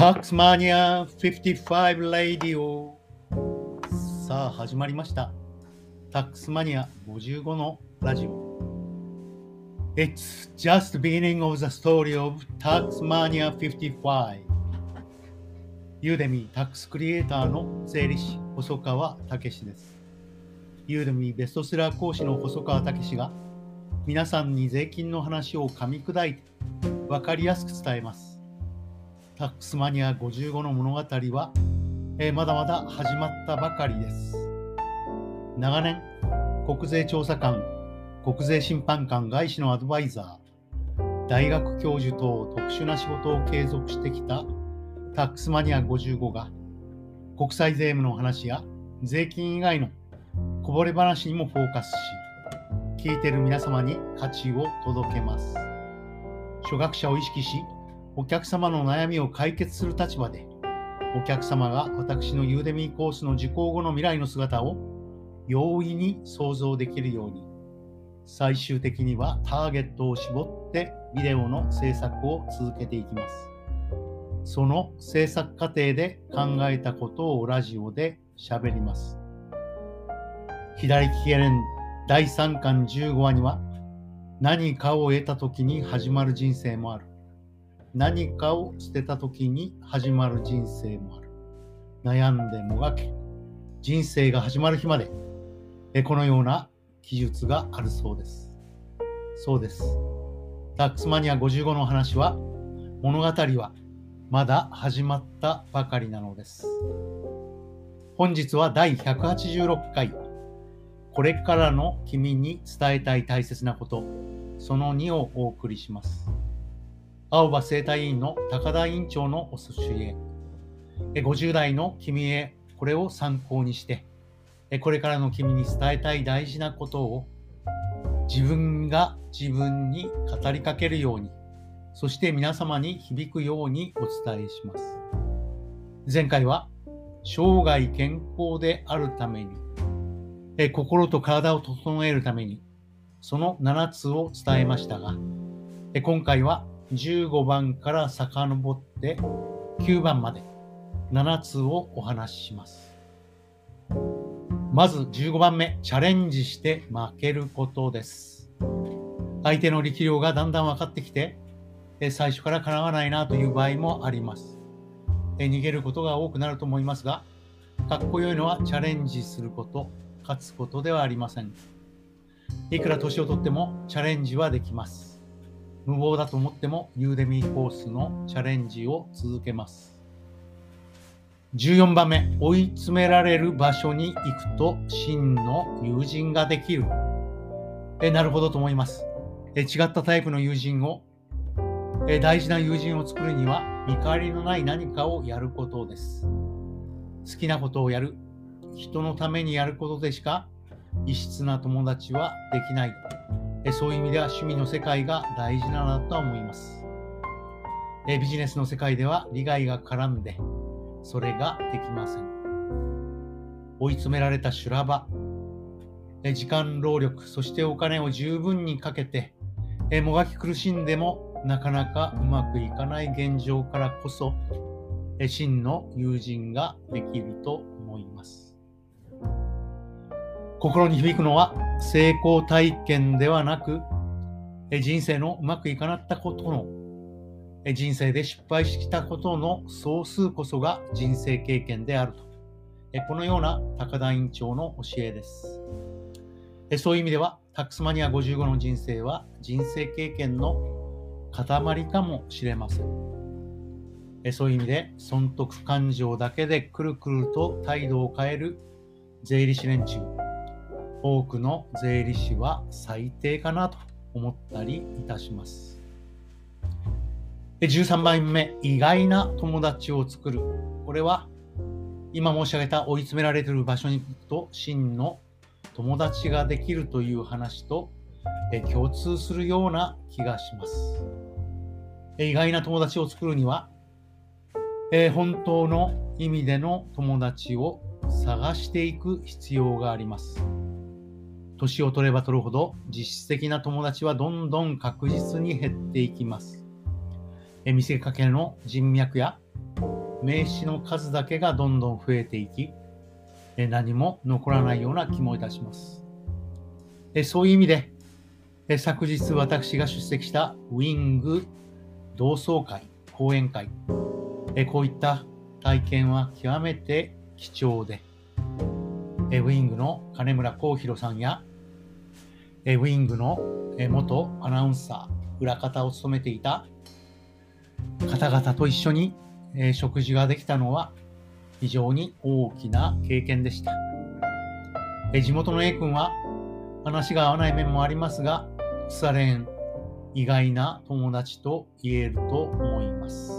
タックスマニア55レディオさあ始まりました。タックスマニア55のラジオ。It's just the beginning of the story of Taxmania 55ユーデミータックスクリエイターの税理士細川武史です。ユーデミーベストセラー講師の細川武史が皆さんに税金の話を噛み砕いて分かりやすく伝えます。タックスマニア55の物語は、えー、まだまだ始まったばかりです。長年国税調査官国税審判官外資のアドバイザー大学教授等特殊な仕事を継続してきたタックスマニア55が国際税務の話や税金以外のこぼれ話にもフォーカスし聞いている皆様に価値を届けます。初学者を意識しお客様の悩みを解決する立場でお客様が私のユーデミーコースの受講後の未来の姿を容易に想像できるように最終的にはターゲットを絞ってビデオの制作を続けていきますその制作過程で考えたことをラジオで喋ります。左利き連第3巻15話には何かを得た時に始まる人生もある。何かを捨てた時に始まる人生もある。悩んでもがけ、人生が始まる日まで、このような記述があるそうです。そうです。タックスマニア55の話は、物語はまだ始まったばかりなのです。本日は第186回、これからの君に伝えたい大切なこと、その2をお送りします。青葉生態院の高田院長のお寿司へ、50代の君へこれを参考にして、これからの君に伝えたい大事なことを自分が自分に語りかけるようにそして皆様に響くようにお伝えします。前回は生涯健康であるために、心と体を整えるために、その7つを伝えましたが、今回は15番から遡って9番まで7つをお話しします。まず15番目、チャレンジして負けることです。相手の力量がだんだん分かってきて、最初から叶わないなという場合もあります。逃げることが多くなると思いますが、かっこよいのはチャレンジすること、勝つことではありません。いくら年をとってもチャレンジはできます。無謀だと思ってもユーデミーコースのチャレンジを続けます。14番目、追い詰められる場所に行くと真の友人ができる。えなるほどと思います。え違ったタイプの友人をえ大事な友人を作るには見返りのない何かをやることです。好きなことをやる、人のためにやることでしか異質な友達はできない。えそういう意味では趣味の世界が大事なのだと思います。えビジネスの世界では利害が絡んで、それができません。追い詰められた修羅場、え時間労力、そしてお金を十分にかけて、えもがき苦しんでもなかなかうまくいかない現状からこそ、真の友人ができると。心に響くのは成功体験ではなく、人生のうまくいかなったことの、人生で失敗してきたことの総数こそが人生経験であると。このような高田院長の教えです。そういう意味では、タックスマニア55の人生は人生経験の塊かもしれません。そういう意味で損得感情だけでくるくると態度を変える税理士連中。多くの税理士は最低かなと思ったりいたします。13番目、意外な友達を作る。これは今申し上げた追い詰められている場所に行くと真の友達ができるという話と共通するような気がします。意外な友達を作るには、え、本当の意味での友達を探していく必要があります。年を取れば取るほど実質的な友達はどんどん確実に減っていきます。え見せかけの人脈や名詞の数だけがどんどん増えていき、え何も残らないような気もいたします。えそういう意味でえ、昨日私が出席したウィング同窓会、講演会、えこういった体験は極めて貴重で、えウィングの金村幸宏さんや、ウィングの元アナウンサー、裏方を務めていた方々と一緒に食事ができたのは非常に大きな経験でした。地元の A 君は話が合わない面もありますが、腐れん意外な友達と言えると思います。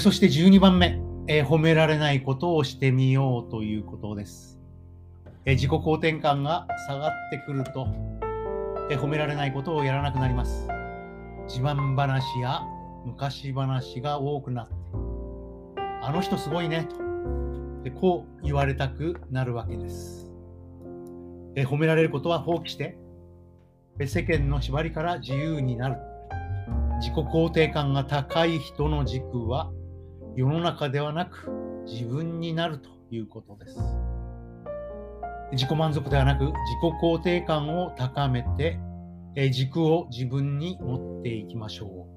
そして12番目、褒められないことをしてみようということです。え自己肯定感が下がってくると、え褒められないことをやらなくなります。自慢話や昔話が多くなって、あの人すごいねと、でこう言われたくなるわけです。褒められることは放棄して、世間の縛りから自由になる。自己肯定感が高い人の軸は世の中ではなく自分になるということです。自己満足ではなく自己肯定感を高めてえ軸を自分に持っていきましょ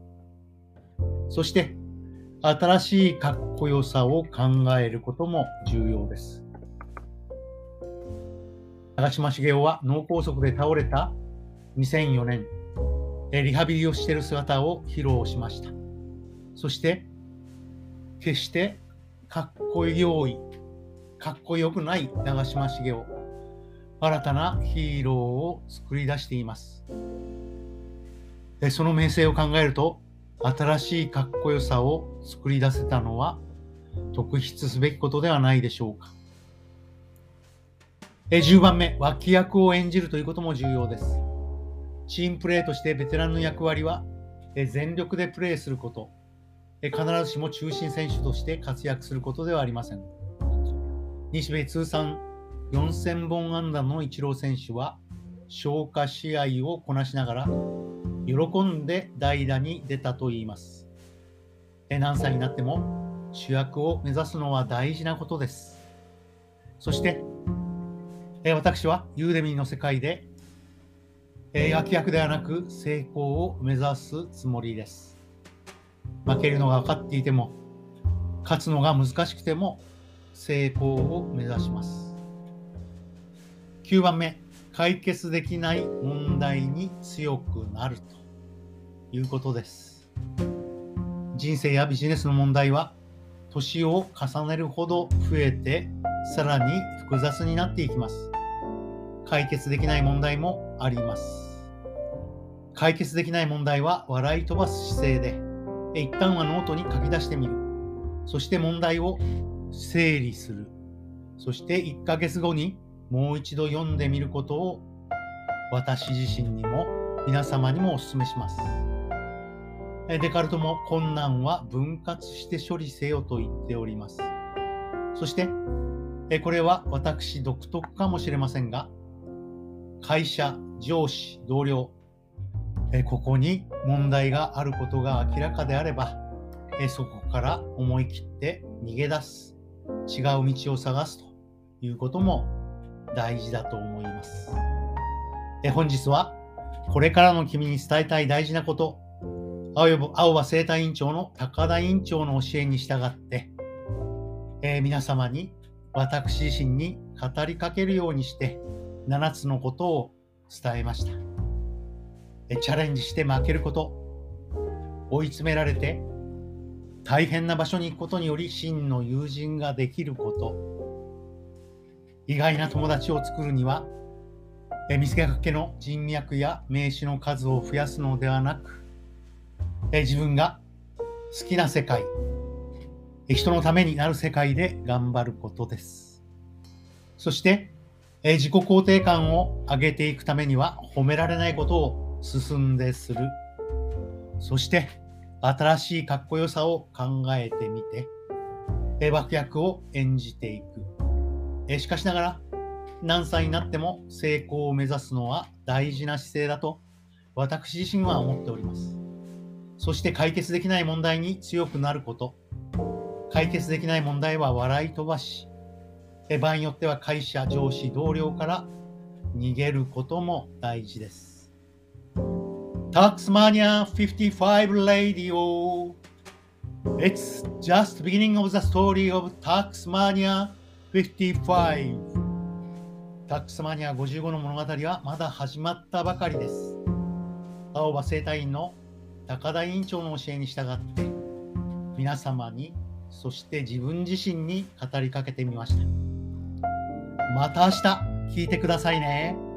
う。そして新しいかっこよさを考えることも重要です。長嶋茂雄は脳梗塞で倒れた2004年、リハビリをしている姿を披露しました。そして、決してかっこよい、かっこよくない長嶋茂雄、新たなヒーローを作り出しています。その名声を考えると、新しいかっこよさを作り出せたのは特筆すべきことではないでしょうか。10番目、脇役を演じるということも重要です。チームプレーとしてベテランの役割は、全力でプレーすること、必ずしも中心選手として活躍することではありません。日米通算4000本安打のイチロー選手は、消化試合をこなしながら、喜んで代打に出たといいます。何歳になっても主役を目指すのは大事なことです。そして、私はユーデミーの世界でえー、役ではなく成功を目指すつもりです。負けるのが分かっていても、勝つのが難しくても成功を目指します。9番目、解決できない問題に強くなるということです。人生やビジネスの問題は年を重ねるほど増えてさらに複雑になっていきます。解決できない問題もあります。解決できない問題は笑い飛ばす姿勢で、一旦はノートに書き出してみる。そして問題を整理する。そして1ヶ月後にもう一度読んでみることを私自身にも皆様にもお勧めします。デカルトも困難は分割して処理せよと言っております。そして、これは私独特かもしれませんが、会社、上司、同僚、ここに問題があることが明らかであれば、そこから思い切って逃げ出す、違う道を探すということも大事だと思います。え本日は、これからの君に伝えたい大事なこと、青葉生態委員長の高田委員長の教えに従って、え皆様に私自身に語りかけるようにして、7つのことを伝えました。チャレンジして負けること、追い詰められて大変な場所に行くことにより真の友人ができること、意外な友達を作るにはえ、見つけかけの人脈や名刺の数を増やすのではなくえ、自分が好きな世界え、人のためになる世界で頑張ることです。そして、え自己肯定感を上げていくためには褒められないことを進んでする。そして新しいかっこよさを考えてみて、え脇役を演じていく。えしかしながら何歳になっても成功を目指すのは大事な姿勢だと私自身は思っております。そして解決できない問題に強くなること。解決できない問題は笑い飛ばし、場合によっては会社、上司、同僚から逃げることも大事です。Taxmania 55 Radio It's just the beginning of the story of Taxmania 55タックスマニア55の物語はまだ始まったばかりです。青葉生態院の高田委員長の教えに従って皆様にそして自分自身に語りかけてみました。また明日聞いてくださいね。